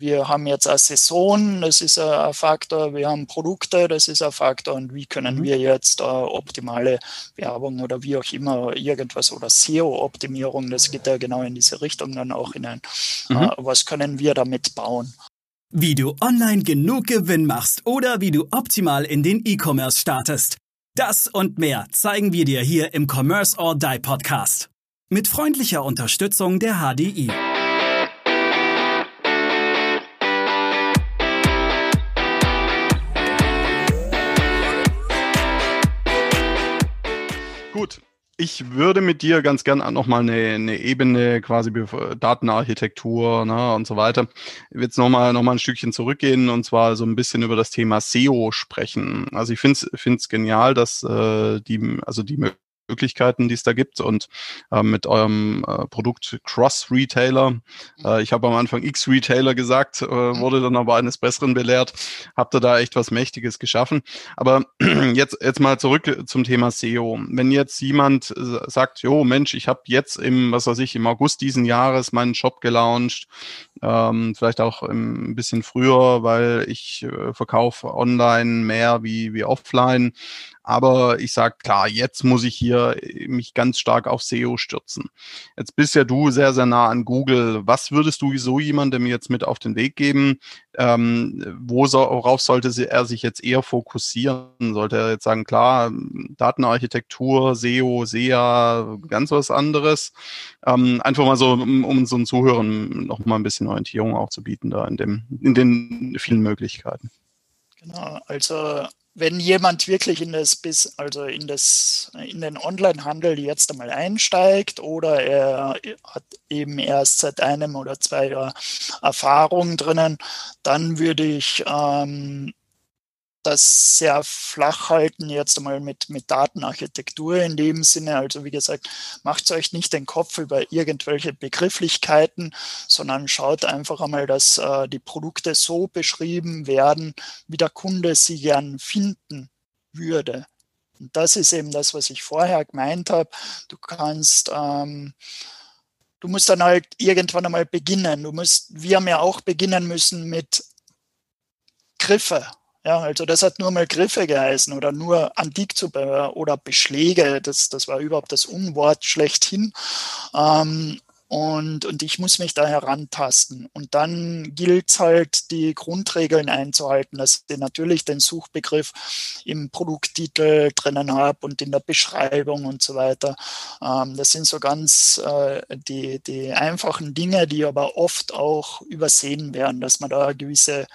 wir haben jetzt eine Saison, das ist ein Faktor, wir haben Produkte, das ist ein Faktor und wie können mhm. wir jetzt äh, optimale Werbung oder wie auch immer irgendwas oder SEO-Optimierung, das geht ja genau in diese Richtung dann auch hinein. Mhm. Äh, was können wir damit bauen? Wie du online genug Gewinn machst oder wie du optimal in den E-Commerce startest. Das und mehr zeigen wir dir hier im Commerce or Die Podcast. Mit freundlicher Unterstützung der HDI. Ich würde mit dir ganz gern nochmal eine, eine Ebene, quasi Datenarchitektur ne, und so weiter, jetzt nochmal noch mal ein Stückchen zurückgehen und zwar so ein bisschen über das Thema SEO sprechen. Also ich finde es genial, dass äh, die, also die Möglichkeiten, die es da gibt und äh, mit eurem äh, Produkt Cross-Retailer. Äh, ich habe am Anfang X-Retailer gesagt, äh, wurde dann aber eines Besseren belehrt. Habt ihr da echt was Mächtiges geschaffen. Aber jetzt, jetzt mal zurück zum Thema SEO. Wenn jetzt jemand äh, sagt, jo Mensch, ich habe jetzt im, was weiß ich, im August diesen Jahres meinen Shop gelauncht, ähm, vielleicht auch ein bisschen früher, weil ich äh, verkaufe online mehr wie, wie offline. Aber ich sage, klar, jetzt muss ich hier äh, mich ganz stark auf SEO stürzen. Jetzt bist ja du sehr, sehr nah an Google. Was würdest du so jemandem jetzt mit auf den Weg geben? Ähm, worauf sollte er sich jetzt eher fokussieren? Sollte er jetzt sagen, klar, Datenarchitektur, SEO, SEA, ganz was anderes? Ähm, einfach mal so, um, um unseren Zuhörern noch mal ein bisschen Orientierung auch zu bieten da in, dem, in den vielen Möglichkeiten. Genau, also wenn jemand wirklich in das bis also in das in den Onlinehandel jetzt einmal einsteigt oder er hat eben erst seit einem oder zwei Jahren Erfahrung drinnen, dann würde ich ähm, das sehr flach halten, jetzt einmal mit, mit Datenarchitektur in dem Sinne. Also wie gesagt, macht euch nicht den Kopf über irgendwelche Begrifflichkeiten, sondern schaut einfach einmal, dass äh, die Produkte so beschrieben werden, wie der Kunde sie gern finden würde. Und das ist eben das, was ich vorher gemeint habe. Du kannst ähm, du musst dann halt irgendwann einmal beginnen. Du musst, wir haben ja auch beginnen müssen mit Griffe ja, also das hat nur mal Griffe geheißen oder nur Antikzubehör oder Beschläge. Das, das war überhaupt das Unwort schlechthin. Ähm, und, und ich muss mich da herantasten. Und dann gilt es halt, die Grundregeln einzuhalten, dass ich natürlich den Suchbegriff im Produkttitel drinnen habe und in der Beschreibung und so weiter. Ähm, das sind so ganz äh, die, die einfachen Dinge, die aber oft auch übersehen werden, dass man da eine gewisse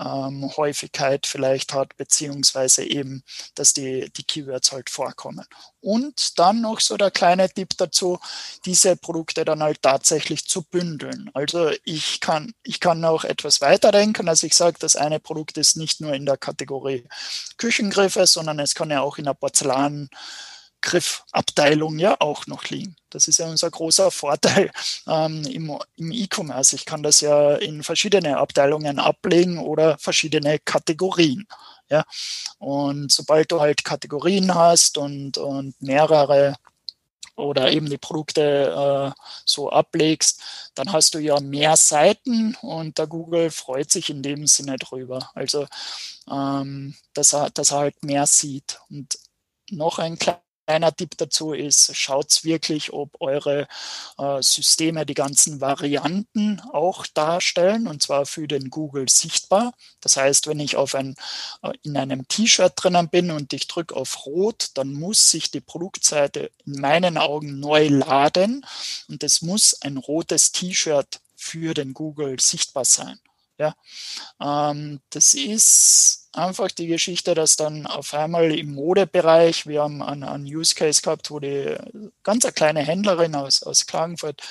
ähm, Häufigkeit vielleicht hat, beziehungsweise eben, dass die, die Keywords halt vorkommen. Und dann noch so der kleine Tipp dazu, diese Produkte dann halt tatsächlich zu bündeln. Also ich kann, ich kann auch etwas weiterdenken, als ich sage, das eine Produkt ist nicht nur in der Kategorie Küchengriffe, sondern es kann ja auch in der Porzellankriffabteilung ja auch noch liegen. Das ist ja unser großer Vorteil ähm, im, im E-Commerce. Ich kann das ja in verschiedene Abteilungen ablegen oder verschiedene Kategorien. Ja? Und sobald du halt Kategorien hast und, und mehrere oder eben die Produkte äh, so ablegst, dann hast du ja mehr Seiten und der Google freut sich in dem Sinne drüber. Also, ähm, dass, er, dass er halt mehr sieht. Und noch ein kleiner Kleiner Tipp dazu ist, schaut wirklich, ob eure äh, Systeme die ganzen Varianten auch darstellen und zwar für den Google sichtbar. Das heißt, wenn ich auf ein, äh, in einem T-Shirt drinnen bin und ich drücke auf Rot, dann muss sich die Produktseite in meinen Augen neu laden und es muss ein rotes T-Shirt für den Google sichtbar sein. Ja, ähm, das ist einfach die Geschichte, dass dann auf einmal im Modebereich, wir haben einen, einen Use Case gehabt, wo die ganz eine kleine Händlerin aus, aus Klagenfurt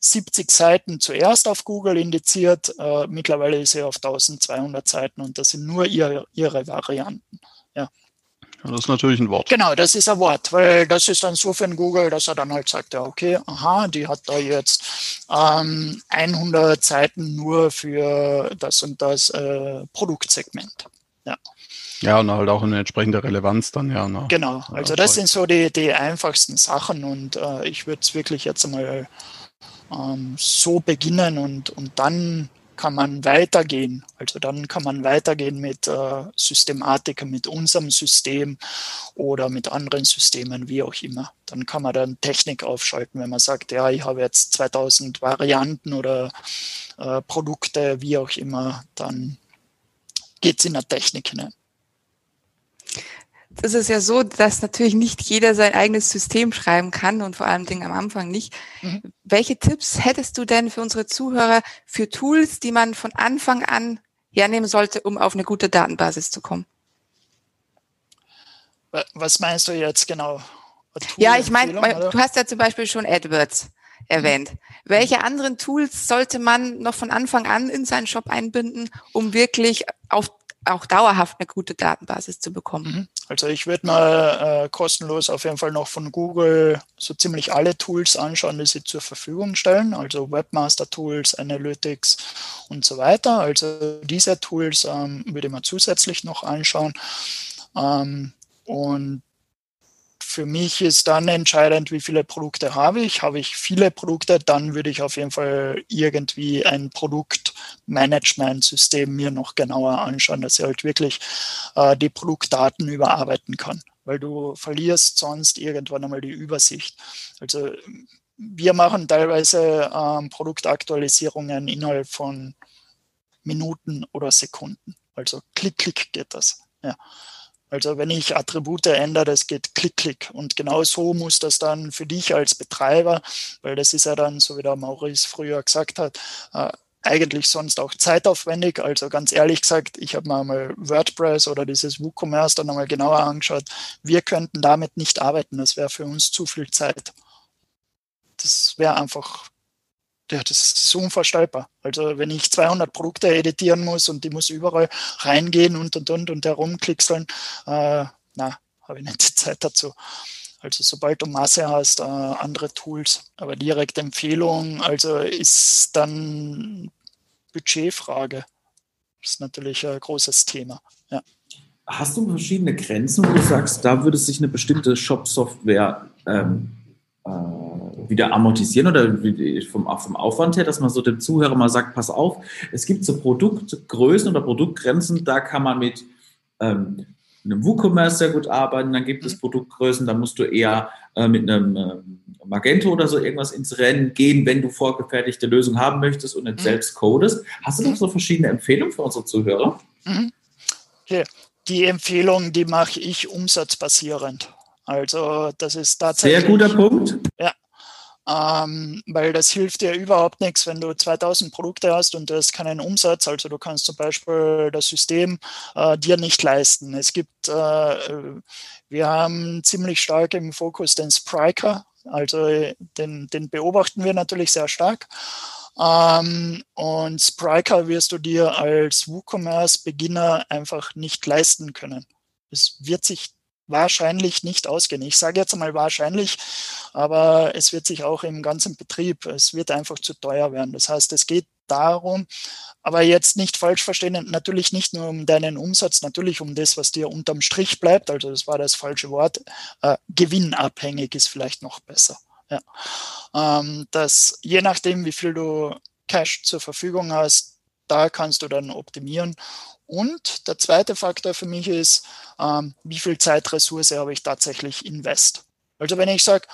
70 Seiten zuerst auf Google indiziert, äh, mittlerweile ist sie auf 1200 Seiten und das sind nur ihre, ihre Varianten. Ja. Das ist natürlich ein Wort. Genau, das ist ein Wort, weil das ist dann so für den Google, dass er dann halt sagt, ja, okay, aha, die hat da jetzt ähm, 100 Seiten nur für das und das äh, Produktsegment. Ja. Ja, und halt auch eine entsprechende Relevanz dann, ja. Ne? Genau, also das sind so die, die einfachsten Sachen und äh, ich würde es wirklich jetzt einmal ähm, so beginnen und, und dann kann man weitergehen. Also dann kann man weitergehen mit äh, Systematik, mit unserem System oder mit anderen Systemen, wie auch immer. Dann kann man dann Technik aufschalten, wenn man sagt, ja, ich habe jetzt 2000 Varianten oder äh, Produkte, wie auch immer, dann geht es in der Technik hinein es ist ja so, dass natürlich nicht jeder sein eigenes System schreiben kann und vor allem Dingen am Anfang nicht. Mhm. Welche Tipps hättest du denn für unsere Zuhörer für Tools, die man von Anfang an hernehmen sollte, um auf eine gute Datenbasis zu kommen? Was meinst du jetzt genau? Ja, ich meine, du hast ja zum Beispiel schon AdWords erwähnt. Mhm. Welche anderen Tools sollte man noch von Anfang an in seinen Shop einbinden, um wirklich auf auch dauerhaft eine gute Datenbasis zu bekommen. Mhm. Also ich würde mal äh, kostenlos auf jeden Fall noch von Google so ziemlich alle Tools anschauen, die sie zur Verfügung stellen, also Webmaster Tools, Analytics und so weiter. Also diese Tools ähm, würde mal zusätzlich noch anschauen. Ähm, und für mich ist dann entscheidend, wie viele Produkte habe ich. Habe ich viele Produkte, dann würde ich auf jeden Fall irgendwie ein Produktmanagementsystem mir noch genauer anschauen, dass ich halt wirklich äh, die Produktdaten überarbeiten kann, weil du verlierst sonst irgendwann einmal die Übersicht. Also wir machen teilweise ähm, Produktaktualisierungen innerhalb von Minuten oder Sekunden. Also klick, klick geht das. Ja. Also wenn ich Attribute ändere, das geht klick, klick. Und genau so muss das dann für dich als Betreiber, weil das ist ja dann, so wie der Maurice früher gesagt hat, äh, eigentlich sonst auch zeitaufwendig. Also ganz ehrlich gesagt, ich habe mir mal WordPress oder dieses WooCommerce dann nochmal genauer angeschaut. Wir könnten damit nicht arbeiten. Das wäre für uns zu viel Zeit. Das wäre einfach ja, das ist unvorstellbar. Also wenn ich 200 Produkte editieren muss und die muss überall reingehen und und und und herumklickseln, äh, na, habe ich nicht die Zeit dazu. Also sobald du Masse hast, äh, andere Tools. Aber direkt Empfehlung, also ist dann Budgetfrage. Das ist natürlich ein großes Thema. Ja. Hast du verschiedene Grenzen, wo du sagst, da würde sich eine bestimmte Shop-Software ähm, äh, wieder amortisieren oder vom, vom Aufwand her, dass man so dem Zuhörer mal sagt, pass auf, es gibt so Produktgrößen oder Produktgrenzen, da kann man mit ähm, einem WooCommerce sehr gut arbeiten, dann gibt es Produktgrößen, da musst du eher äh, mit einem äh, Magento oder so irgendwas ins Rennen gehen, wenn du vorgefertigte Lösungen haben möchtest und nicht mhm. selbst codest. Hast du noch so verschiedene Empfehlungen für unsere Zuhörer? Mhm. Okay. Die Empfehlung, die mache ich umsatzbasierend. Also das ist tatsächlich. Sehr guter Punkt. Ja. Ähm, weil das hilft dir überhaupt nichts, wenn du 2000 Produkte hast und du hast keinen Umsatz. Also du kannst zum Beispiel das System äh, dir nicht leisten. Es gibt, äh, wir haben ziemlich stark im Fokus den Spriker, also den, den beobachten wir natürlich sehr stark. Ähm, und Spriker wirst du dir als WooCommerce-Beginner einfach nicht leisten können. Es wird sich wahrscheinlich nicht ausgehen. Ich sage jetzt mal wahrscheinlich, aber es wird sich auch im ganzen Betrieb, es wird einfach zu teuer werden. Das heißt, es geht darum, aber jetzt nicht falsch verstehen, natürlich nicht nur um deinen Umsatz, natürlich um das, was dir unterm Strich bleibt, also das war das falsche Wort, äh, gewinnabhängig ist vielleicht noch besser. Ja. Ähm, dass je nachdem, wie viel du Cash zur Verfügung hast, da kannst du dann optimieren und der zweite Faktor für mich ist, ähm, wie viel Zeitressource habe ich tatsächlich invest. Also wenn ich sage,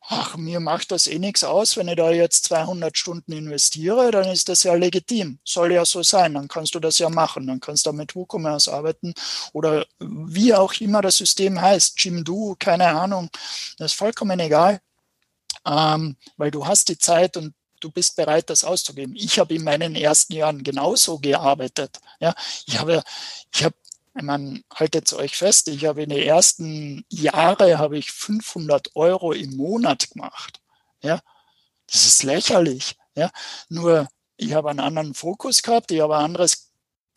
ach, mir macht das eh nichts aus, wenn ich da jetzt 200 Stunden investiere, dann ist das ja legitim. Soll ja so sein, dann kannst du das ja machen. Dann kannst du mit WooCommerce arbeiten oder wie auch immer das System heißt, Jimdo, keine Ahnung, das ist vollkommen egal, ähm, weil du hast die Zeit und du bist bereit, das auszugeben. Ich habe in meinen ersten Jahren genauso gearbeitet. Ja, ich habe, ich habe, man haltet euch fest, ich habe in den ersten Jahren habe ich 500 Euro im Monat gemacht. Ja, das ist lächerlich. Ja, nur ich habe einen anderen Fokus gehabt, ich habe ein anderes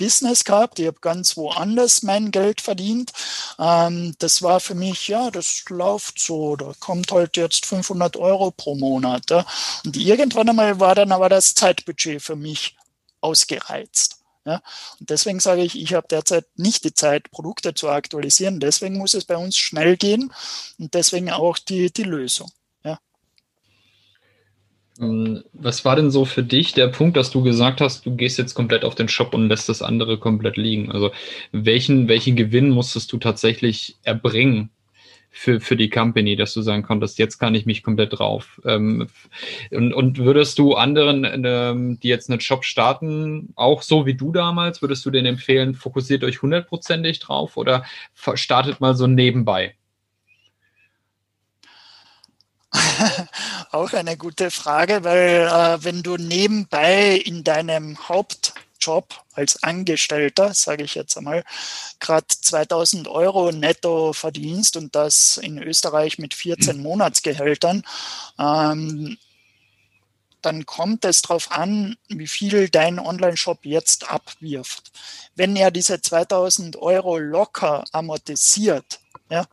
Business gehabt, ich habe ganz woanders mein Geld verdient. Ähm, das war für mich, ja, das läuft so, da kommt halt jetzt 500 Euro pro Monat. Ja. Und irgendwann einmal war dann aber das Zeitbudget für mich ausgereizt. Ja, und deswegen sage ich, ich habe derzeit nicht die Zeit, Produkte zu aktualisieren. Deswegen muss es bei uns schnell gehen und deswegen auch die, die Lösung. Ähm, was war denn so für dich der Punkt, dass du gesagt hast, du gehst jetzt komplett auf den Shop und lässt das andere komplett liegen? Also welchen, welchen Gewinn musstest du tatsächlich erbringen für, für die Company, dass du sagen konntest, jetzt kann ich mich komplett drauf. Ähm, und, und würdest du anderen, ähm, die jetzt einen Shop starten, auch so wie du damals, würdest du denen empfehlen, fokussiert euch hundertprozentig drauf oder startet mal so nebenbei? Auch eine gute Frage, weil äh, wenn du nebenbei in deinem Hauptjob als Angestellter, sage ich jetzt einmal, gerade 2000 Euro netto verdienst und das in Österreich mit 14 mhm. Monatsgehältern, ähm, dann kommt es darauf an, wie viel dein Online-Shop jetzt abwirft. Wenn er diese 2000 Euro locker amortisiert, ja,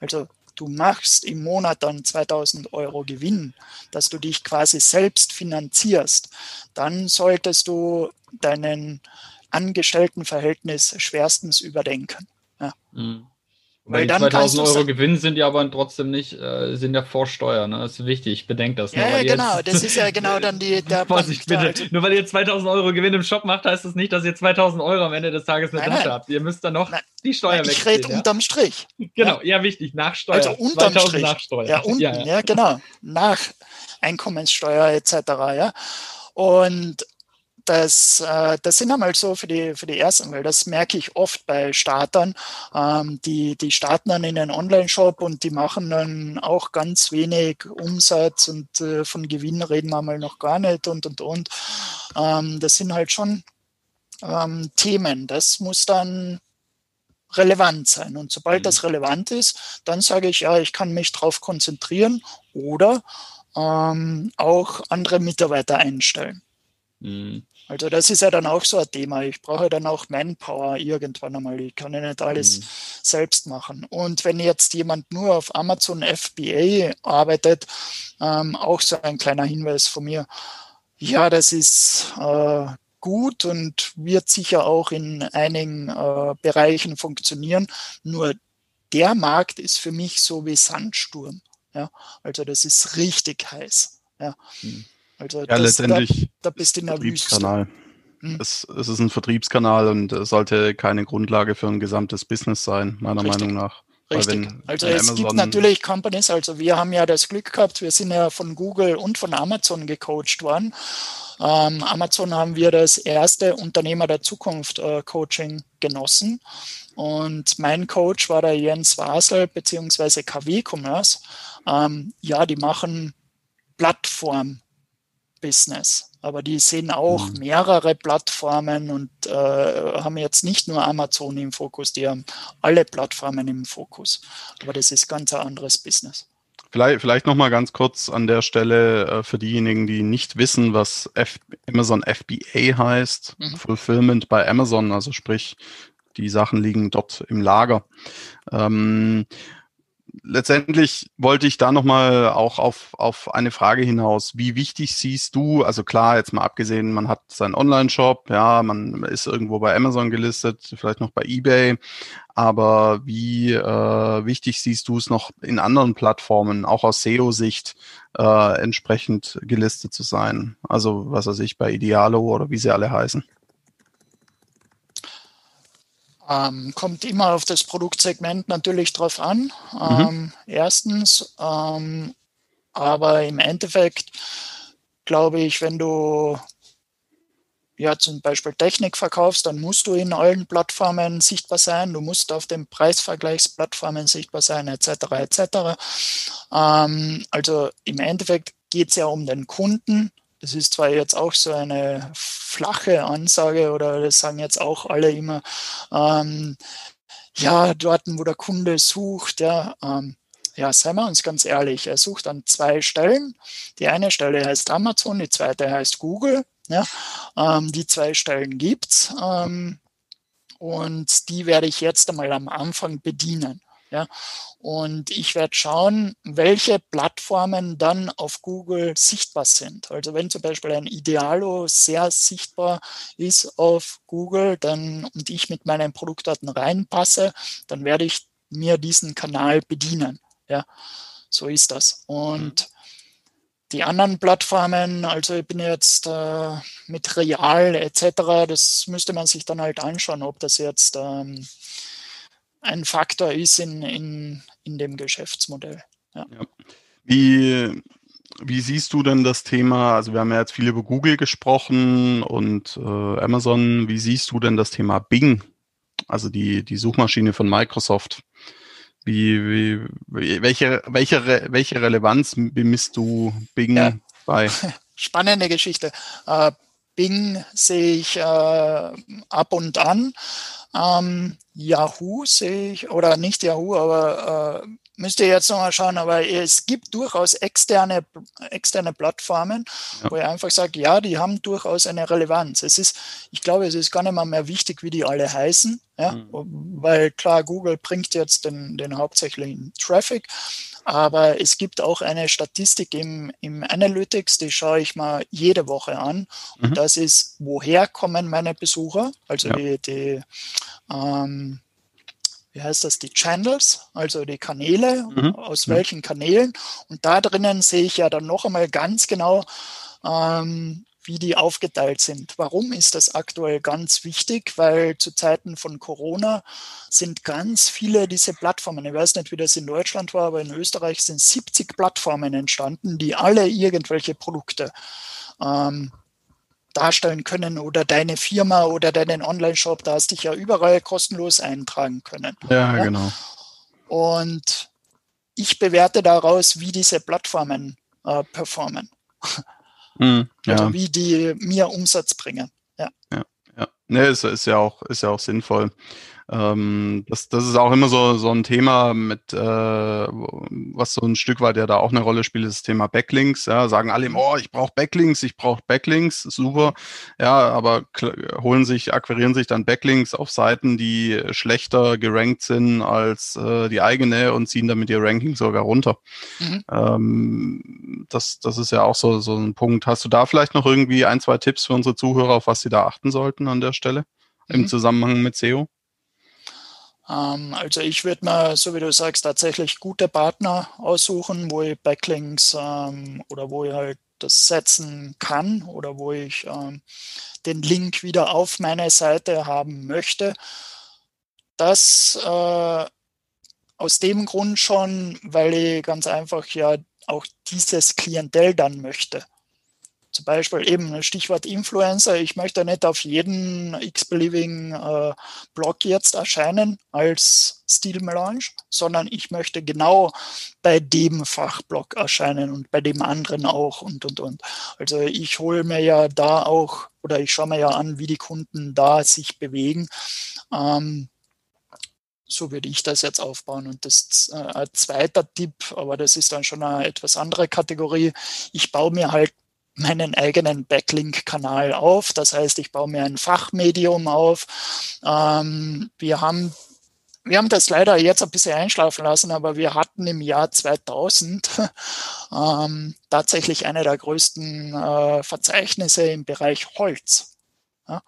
also du machst im Monat dann 2000 Euro Gewinn, dass du dich quasi selbst finanzierst, dann solltest du deinen Angestelltenverhältnis schwerstens überdenken. Ja. Mhm. Weil, die 2000 Euro Gewinn sind ja aber trotzdem nicht, äh, sind ja vor Steuer, ne? Das ist wichtig, bedenkt das. Ja, ja genau, jetzt, das ist ja genau dann die, der Vorsicht, bitte. Also, Nur weil ihr 2000 Euro Gewinn im Shop macht, heißt das nicht, dass ihr 2000 Euro am Ende des Tages eine Tasche habt. Ihr müsst dann noch nein, die Steuer nein, Ich rede ja? unterm Strich. Genau, ja, wichtig, nach Steuer. Also unterm Strich. Nach Steuer. Ja, unten, ja, ja. ja, genau. Nach Einkommenssteuer etc., ja. Und das, äh, das sind einmal so für die, für die ersten, weil das merke ich oft bei Startern. Ähm, die, die starten dann in einen Online-Shop und die machen dann auch ganz wenig Umsatz und äh, von Gewinn reden wir mal noch gar nicht und und und. Ähm, das sind halt schon ähm, Themen. Das muss dann relevant sein. Und sobald mhm. das relevant ist, dann sage ich, ja, ich kann mich darauf konzentrieren oder ähm, auch andere Mitarbeiter einstellen. Mhm. Also das ist ja dann auch so ein Thema. Ich brauche dann auch Manpower irgendwann einmal. Ich kann ja nicht alles mhm. selbst machen. Und wenn jetzt jemand nur auf Amazon FBA arbeitet, ähm, auch so ein kleiner Hinweis von mir. Ja, das ist äh, gut und wird sicher auch in einigen äh, Bereichen funktionieren. Nur der Markt ist für mich so wie Sandsturm. Ja, also das ist richtig heiß. Ja. Mhm. Also ja, das, letztendlich da, da bist du in der Vertriebskanal. Hm. Es, es, ist ein Vertriebskanal und es sollte keine Grundlage für ein gesamtes Business sein, meiner Richtig. Meinung nach. Richtig. Wenn, also wenn es Amazon gibt natürlich Companies, also wir haben ja das Glück gehabt, wir sind ja von Google und von Amazon gecoacht worden. Ähm, Amazon haben wir das erste Unternehmer der Zukunft äh, Coaching genossen. Und mein Coach war der Jens Wasel beziehungsweise KW Commerce. Ähm, ja, die machen Plattform Business. Aber die sehen auch mhm. mehrere Plattformen und äh, haben jetzt nicht nur Amazon im Fokus, die haben alle Plattformen im Fokus. Aber das ist ganz ein anderes Business. Vielleicht, vielleicht noch mal ganz kurz an der Stelle äh, für diejenigen, die nicht wissen, was F Amazon FBA heißt, mhm. Fulfillment bei Amazon, also sprich, die Sachen liegen dort im Lager. Ähm, letztendlich wollte ich da nochmal auch auf, auf eine Frage hinaus. Wie wichtig siehst du, also klar, jetzt mal abgesehen, man hat seinen Online-Shop, ja, man ist irgendwo bei Amazon gelistet, vielleicht noch bei eBay, aber wie äh, wichtig siehst du es noch in anderen Plattformen, auch aus SEO-Sicht, äh, entsprechend gelistet zu sein? Also, was weiß ich, bei Idealo oder wie sie alle heißen? Ähm, kommt immer auf das Produktsegment natürlich drauf an. Mhm. Ähm, erstens, ähm, aber im Endeffekt glaube ich, wenn du ja zum Beispiel Technik verkaufst, dann musst du in allen Plattformen sichtbar sein, du musst auf den Preisvergleichsplattformen sichtbar sein, etc. etc. Ähm, also im Endeffekt geht es ja um den Kunden das ist zwar jetzt auch so eine flache Ansage oder das sagen jetzt auch alle immer, ähm, ja, dort, wo der Kunde sucht, ja, ähm, ja, seien wir uns ganz ehrlich, er sucht an zwei Stellen. Die eine Stelle heißt Amazon, die zweite heißt Google. Ja, ähm, die zwei Stellen gibt's ähm, und die werde ich jetzt einmal am Anfang bedienen. Ja, und ich werde schauen, welche Plattformen dann auf Google sichtbar sind. Also wenn zum Beispiel ein Idealo sehr sichtbar ist auf Google, dann und ich mit meinen Produktdaten reinpasse, dann werde ich mir diesen Kanal bedienen. Ja, so ist das. Und die anderen Plattformen, also ich bin jetzt äh, mit Real etc., das müsste man sich dann halt anschauen, ob das jetzt ähm, ein Faktor ist in, in, in dem Geschäftsmodell. Ja. Ja. Wie, wie siehst du denn das Thema? Also wir haben ja jetzt viel über Google gesprochen und äh, Amazon. Wie siehst du denn das Thema Bing? Also die, die Suchmaschine von Microsoft. Wie, wie, welche, welche, welche Relevanz bemisst du Bing ja. bei? Spannende Geschichte. Äh, Bing sehe ich äh, ab und an. Ähm, Yahoo sehe ich, oder nicht Yahoo, aber äh, müsst ihr jetzt nochmal schauen, aber es gibt durchaus externe, externe Plattformen, ja. wo ich einfach sage, ja, die haben durchaus eine Relevanz. Es ist, ich glaube, es ist gar nicht mal mehr wichtig, wie die alle heißen, ja, mhm. weil klar, Google bringt jetzt den, den hauptsächlichen Traffic, aber es gibt auch eine Statistik im, im Analytics, die schaue ich mal jede Woche an. Mhm. Und das ist, woher kommen meine Besucher? Also ja. die, die ähm, wie heißt das, die Channels, also die Kanäle, mhm. aus welchen Kanälen. Und da drinnen sehe ich ja dann noch einmal ganz genau, ähm, wie die aufgeteilt sind. Warum ist das aktuell ganz wichtig? Weil zu Zeiten von Corona sind ganz viele diese Plattformen, ich weiß nicht, wie das in Deutschland war, aber in Österreich sind 70 Plattformen entstanden, die alle irgendwelche Produkte ähm, darstellen können oder deine Firma oder deinen Online-Shop, da hast dich ja überall kostenlos eintragen können. Ja, ja, genau. Und ich bewerte daraus, wie diese Plattformen äh, performen. Mm, ja. Oder wie die mir Umsatz bringen. Ja. Ja, ja. Nee, ist, ist ja auch, ist ja auch sinnvoll. Ähm, das, das ist auch immer so, so ein Thema, mit, äh, was so ein Stück weit ja da auch eine Rolle spielt, ist das Thema Backlinks. Ja, sagen alle, oh, ich brauche Backlinks, ich brauche Backlinks, super. Ja, aber holen sich, akquirieren sich dann Backlinks auf Seiten, die schlechter gerankt sind als äh, die eigene und ziehen damit ihr Ranking sogar runter. Mhm. Ähm, das, das ist ja auch so, so ein Punkt. Hast du da vielleicht noch irgendwie ein, zwei Tipps für unsere Zuhörer, auf was sie da achten sollten an der Stelle mhm. im Zusammenhang mit SEO? Ähm, also ich würde mir, so wie du sagst, tatsächlich gute Partner aussuchen, wo ich Backlinks ähm, oder wo ich halt das setzen kann oder wo ich ähm, den Link wieder auf meine Seite haben möchte. Das äh, aus dem Grund schon, weil ich ganz einfach ja auch dieses Klientel dann möchte. Zum Beispiel eben Stichwort Influencer. Ich möchte nicht auf jeden x-beliebigen äh, Blog jetzt erscheinen als Stilmelange, sondern ich möchte genau bei dem Fachblog erscheinen und bei dem anderen auch und, und, und. Also ich hole mir ja da auch oder ich schaue mir ja an, wie die Kunden da sich bewegen. Ähm, so würde ich das jetzt aufbauen. Und das äh, ein zweiter Tipp, aber das ist dann schon eine etwas andere Kategorie. Ich baue mir halt meinen eigenen Backlink-Kanal auf. Das heißt, ich baue mir ein Fachmedium auf. Ähm, wir haben wir haben das leider jetzt ein bisschen einschlafen lassen, aber wir hatten im Jahr 2000 ähm, tatsächlich eine der größten äh, Verzeichnisse im Bereich Holz. Ja?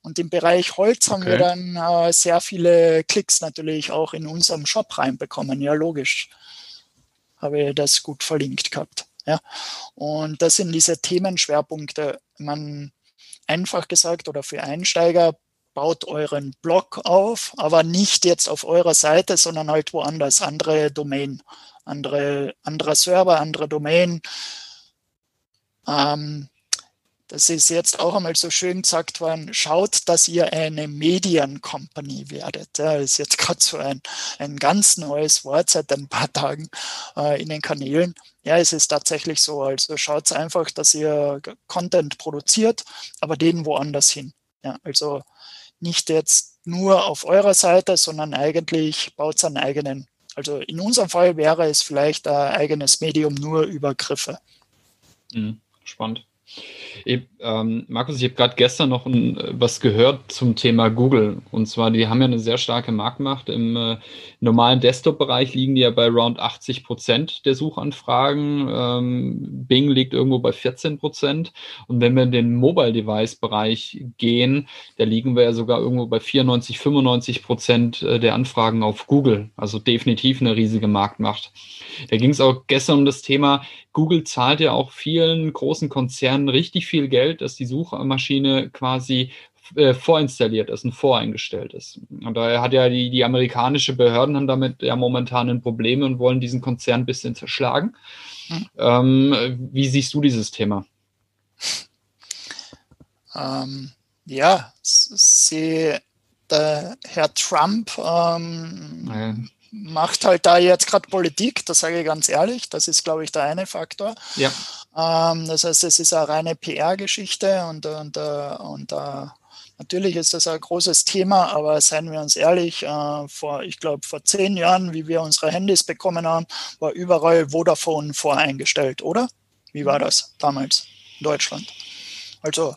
Und im Bereich Holz okay. haben wir dann äh, sehr viele Klicks natürlich auch in unserem Shop reinbekommen. Ja, logisch. Habe ich das gut verlinkt gehabt. Ja? Und das sind diese Themenschwerpunkte. Man einfach gesagt oder für Einsteiger baut euren Blog auf, aber nicht jetzt auf eurer Seite, sondern halt woanders, andere Domain, andere, andere Server, andere Domain. Ähm, das ist jetzt auch einmal so schön gesagt worden, schaut, dass ihr eine Mediencompany werdet. Ja, das ist jetzt gerade so ein, ein ganz neues Wort seit ein paar Tagen äh, in den Kanälen. Ja, es ist tatsächlich so. Also schaut einfach, dass ihr Content produziert, aber den woanders hin. Ja, also nicht jetzt nur auf eurer Seite, sondern eigentlich baut es einen eigenen. Also in unserem Fall wäre es vielleicht ein eigenes Medium nur Übergriffe. Mhm, spannend. Ich, ähm, Markus, ich habe gerade gestern noch ein, was gehört zum Thema Google. Und zwar, die haben ja eine sehr starke Marktmacht. Im äh, normalen Desktop-Bereich liegen die ja bei around 80 Prozent der Suchanfragen. Ähm, Bing liegt irgendwo bei 14 Prozent. Und wenn wir in den Mobile-Device-Bereich gehen, da liegen wir ja sogar irgendwo bei 94, 95 Prozent äh, der Anfragen auf Google. Also definitiv eine riesige Marktmacht. Da ging es auch gestern um das Thema, Google zahlt ja auch vielen großen Konzernen richtig viel Geld, dass die Suchmaschine quasi äh, vorinstalliert ist und voreingestellt ist. Und daher hat ja die, die amerikanische Behörden haben damit ja momentan ein Problem und wollen diesen Konzern ein bisschen zerschlagen. Mhm. Ähm, wie siehst du dieses Thema? Ähm, ja, sie, der Herr Trump ähm, macht halt da jetzt gerade Politik, das sage ich ganz ehrlich. Das ist, glaube ich, der eine Faktor. Ja. Ähm, das heißt, es ist eine reine PR-Geschichte und, und, äh, und uh, natürlich ist das ein großes Thema, aber seien wir uns ehrlich, uh, vor, ich glaube, vor zehn Jahren, wie wir unsere Handys bekommen haben, war überall Vodafone voreingestellt, oder? Wie war das damals in Deutschland? Also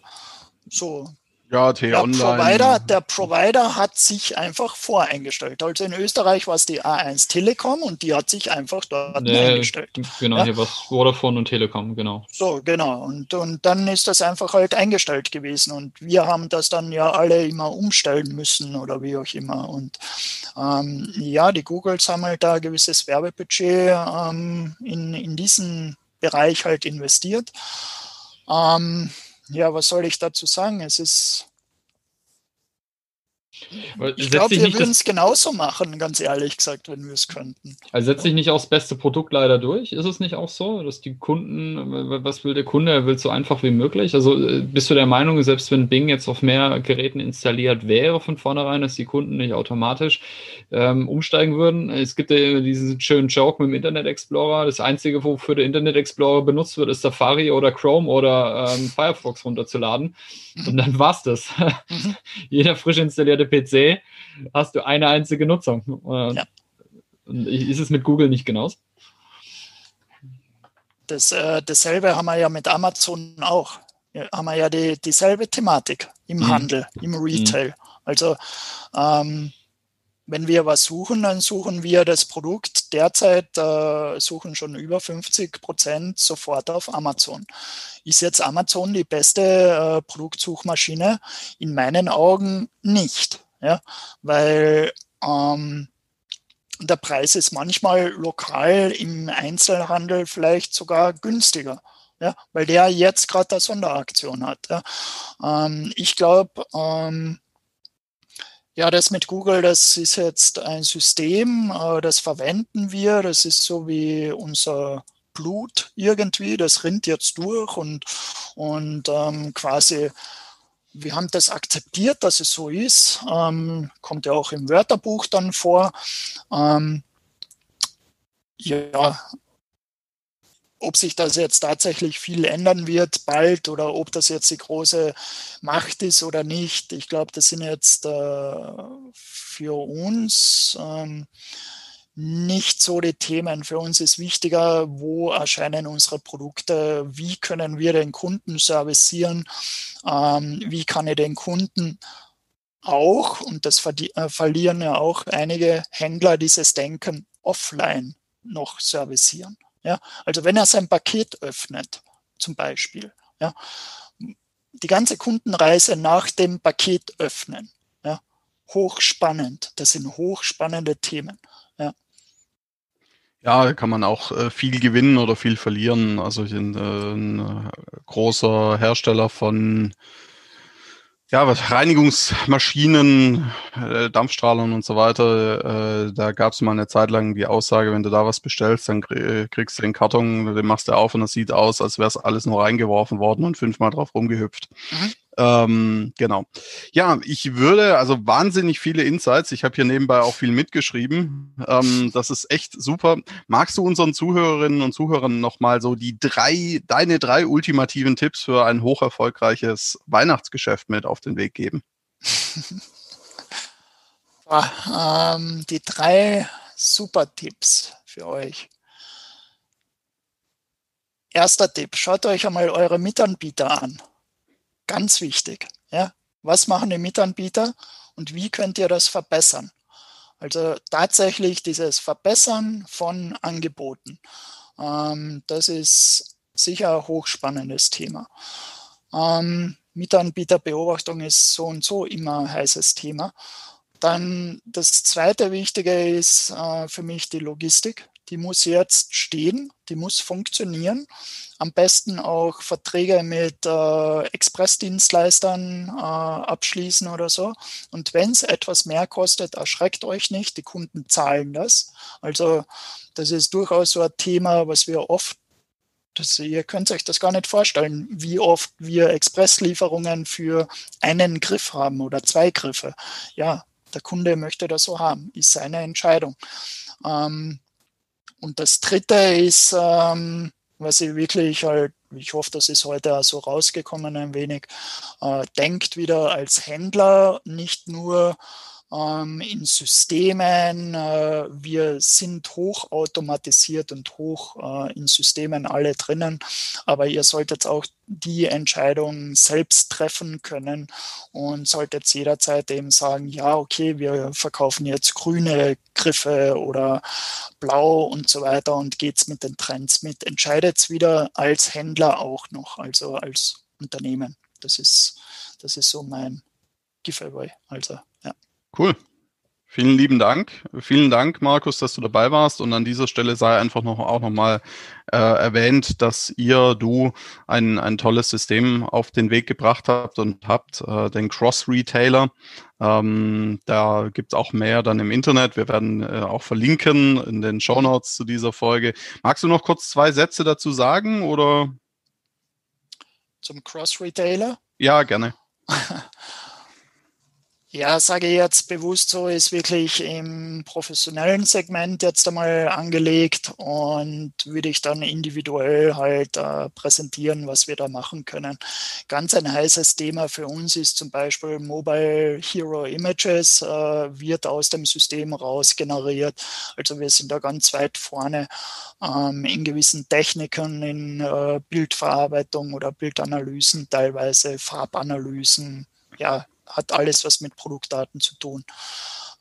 so ja, T-Online. Der Provider, der Provider hat sich einfach voreingestellt. Also in Österreich war es die A1 Telekom und die hat sich einfach dort nee, eingestellt. Genau, ja? hier war es Vodafone und Telekom, genau. So, genau. Und, und dann ist das einfach halt eingestellt gewesen. Und wir haben das dann ja alle immer umstellen müssen oder wie auch immer. Und ähm, ja, die Googles haben halt da ein gewisses Werbebudget ähm, in, in diesen Bereich halt investiert. Ähm, ja, was soll ich dazu sagen? Es ist. Ich glaube, wir würden es genauso machen, ganz ehrlich gesagt, wenn wir es könnten. Also setzt sich nicht auch das beste Produkt leider durch? Ist es nicht auch so, dass die Kunden, was will der Kunde? Er will so einfach wie möglich. Also äh, bist du der Meinung, selbst wenn Bing jetzt auf mehr Geräten installiert wäre von vornherein, dass die Kunden nicht automatisch ähm, umsteigen würden? Es gibt ja diesen schönen Joke mit dem Internet Explorer. Das Einzige, wofür der Internet Explorer benutzt wird, ist Safari oder Chrome oder ähm, Firefox runterzuladen. Und dann war's das. Mhm. Jeder frisch installierte PC hast du eine einzige Nutzung. Ja. Ist es mit Google nicht genauso? Das, äh, dasselbe haben wir ja mit Amazon auch. Ja, haben wir ja die, dieselbe Thematik im mhm. Handel, im Retail. Mhm. Also ähm, wenn wir was suchen, dann suchen wir das Produkt. Derzeit äh, suchen schon über 50 Prozent sofort auf Amazon. Ist jetzt Amazon die beste äh, Produktsuchmaschine? In meinen Augen nicht, ja, weil ähm, der Preis ist manchmal lokal im Einzelhandel vielleicht sogar günstiger. Ja, weil der jetzt gerade eine Sonderaktion hat. Ja. Ähm, ich glaube, ähm, ja, das mit Google, das ist jetzt ein System, äh, das verwenden wir. Das ist so wie unser Blut irgendwie, das rinnt jetzt durch und, und ähm, quasi, wir haben das akzeptiert, dass es so ist. Ähm, kommt ja auch im Wörterbuch dann vor. Ähm, ja, ob sich das jetzt tatsächlich viel ändern wird bald oder ob das jetzt die große Macht ist oder nicht. Ich glaube, das sind jetzt äh, für uns ähm, nicht so die Themen. Für uns ist wichtiger, wo erscheinen unsere Produkte, wie können wir den Kunden servicieren, ähm, wie kann ich den Kunden auch, und das äh, verlieren ja auch einige Händler dieses Denken, offline noch servicieren. Ja, also wenn er sein Paket öffnet, zum Beispiel, ja, die ganze Kundenreise nach dem Paket öffnen, ja, hochspannend. Das sind hochspannende Themen. Ja. Kann man auch äh, viel gewinnen oder viel verlieren. Also ich bin äh, ein äh, großer Hersteller von ja, Reinigungsmaschinen, Dampfstrahlern und so weiter, da gab es mal eine Zeit lang die Aussage, wenn du da was bestellst, dann kriegst du den Karton, den machst du auf und das sieht aus, als wäre es alles nur reingeworfen worden und fünfmal drauf rumgehüpft. Mhm. Ähm, genau. Ja, ich würde, also wahnsinnig viele Insights. Ich habe hier nebenbei auch viel mitgeschrieben. Ähm, das ist echt super. Magst du unseren Zuhörerinnen und Zuhörern nochmal so die drei, deine drei ultimativen Tipps für ein hocherfolgreiches Weihnachtsgeschäft mit auf den Weg geben? ähm, die drei super Tipps für euch. erster Tipp, schaut euch einmal eure Mitanbieter an. Ganz wichtig. Ja? Was machen die Mitanbieter und wie könnt ihr das verbessern? Also tatsächlich dieses Verbessern von Angeboten. Ähm, das ist sicher ein hochspannendes Thema. Ähm, Mitanbieterbeobachtung ist so und so immer ein heißes Thema. Dann das zweite Wichtige ist äh, für mich die Logistik. Die muss jetzt stehen, die muss funktionieren. Am besten auch Verträge mit äh, Expressdienstleistern äh, abschließen oder so. Und wenn es etwas mehr kostet, erschreckt euch nicht, die Kunden zahlen das. Also das ist durchaus so ein Thema, was wir oft das, ihr könnt euch das gar nicht vorstellen, wie oft wir Expresslieferungen für einen Griff haben oder zwei Griffe. Ja, der Kunde möchte das so haben, ist seine Entscheidung. Ähm, und das Dritte ist, ähm, was ich wirklich halt, ich hoffe, das ist heute auch so rausgekommen ein wenig, äh, denkt wieder als Händler nicht nur ähm, in Systemen. Äh, wir sind hoch automatisiert und hoch äh, in Systemen alle drinnen, aber ihr solltet auch die Entscheidung selbst treffen können und solltet jederzeit eben sagen, ja, okay, wir verkaufen jetzt grüne Griffe oder blau und so weiter und geht's mit den Trends mit. Entscheidet wieder als Händler auch noch, also als Unternehmen. Das ist, das ist so mein Giveaway. Also. Cool. Vielen lieben Dank. Vielen Dank, Markus, dass du dabei warst. Und an dieser Stelle sei einfach noch auch nochmal äh, erwähnt, dass ihr, du, ein, ein tolles System auf den Weg gebracht habt und habt, äh, den Cross-Retailer. Ähm, da gibt's auch mehr dann im Internet. Wir werden äh, auch verlinken in den Show Notes zu dieser Folge. Magst du noch kurz zwei Sätze dazu sagen oder? Zum Cross-Retailer? Ja, gerne. Ja, sage ich jetzt bewusst so, ist wirklich im professionellen Segment jetzt einmal angelegt und würde ich dann individuell halt äh, präsentieren, was wir da machen können. Ganz ein heißes Thema für uns ist zum Beispiel Mobile Hero Images, äh, wird aus dem System raus generiert. Also wir sind da ganz weit vorne ähm, in gewissen Techniken, in äh, Bildverarbeitung oder Bildanalysen, teilweise Farbanalysen. Ja, hat alles was mit Produktdaten zu tun.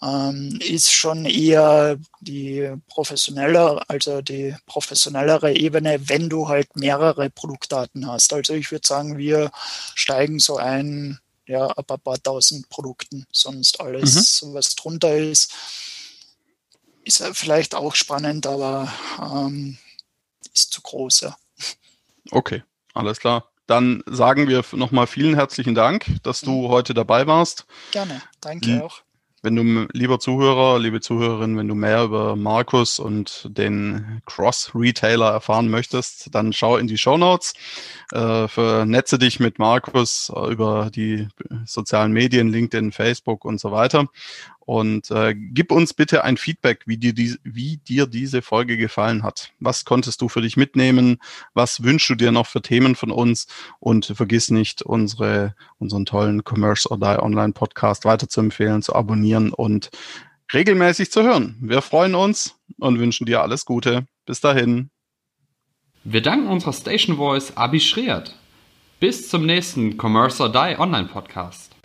Ähm, ist schon eher die professionelle, also die professionellere Ebene, wenn du halt mehrere Produktdaten hast. Also ich würde sagen, wir steigen so ein, ja, ab ein paar tausend Produkten, sonst alles, mhm. was drunter ist, ist vielleicht auch spannend, aber ähm, ist zu groß, ja. Okay, alles klar. Dann sagen wir nochmal vielen herzlichen Dank, dass du mhm. heute dabei warst. Gerne, danke auch. Wenn du, lieber Zuhörer, liebe Zuhörerin, wenn du mehr über Markus und den Cross-Retailer erfahren möchtest, dann schau in die Show Notes. Äh, vernetze dich mit Markus äh, über die sozialen Medien, LinkedIn, Facebook und so weiter. Und äh, gib uns bitte ein Feedback, wie dir, die, wie dir diese Folge gefallen hat. Was konntest du für dich mitnehmen? Was wünschst du dir noch für Themen von uns? Und vergiss nicht, unsere, unseren tollen Commerce or Die Online Podcast weiter zu empfehlen, zu abonnieren und regelmäßig zu hören. Wir freuen uns und wünschen dir alles Gute. Bis dahin. Wir danken unserer Station Voice Abi Schreert. Bis zum nächsten Commerce or Die Online Podcast.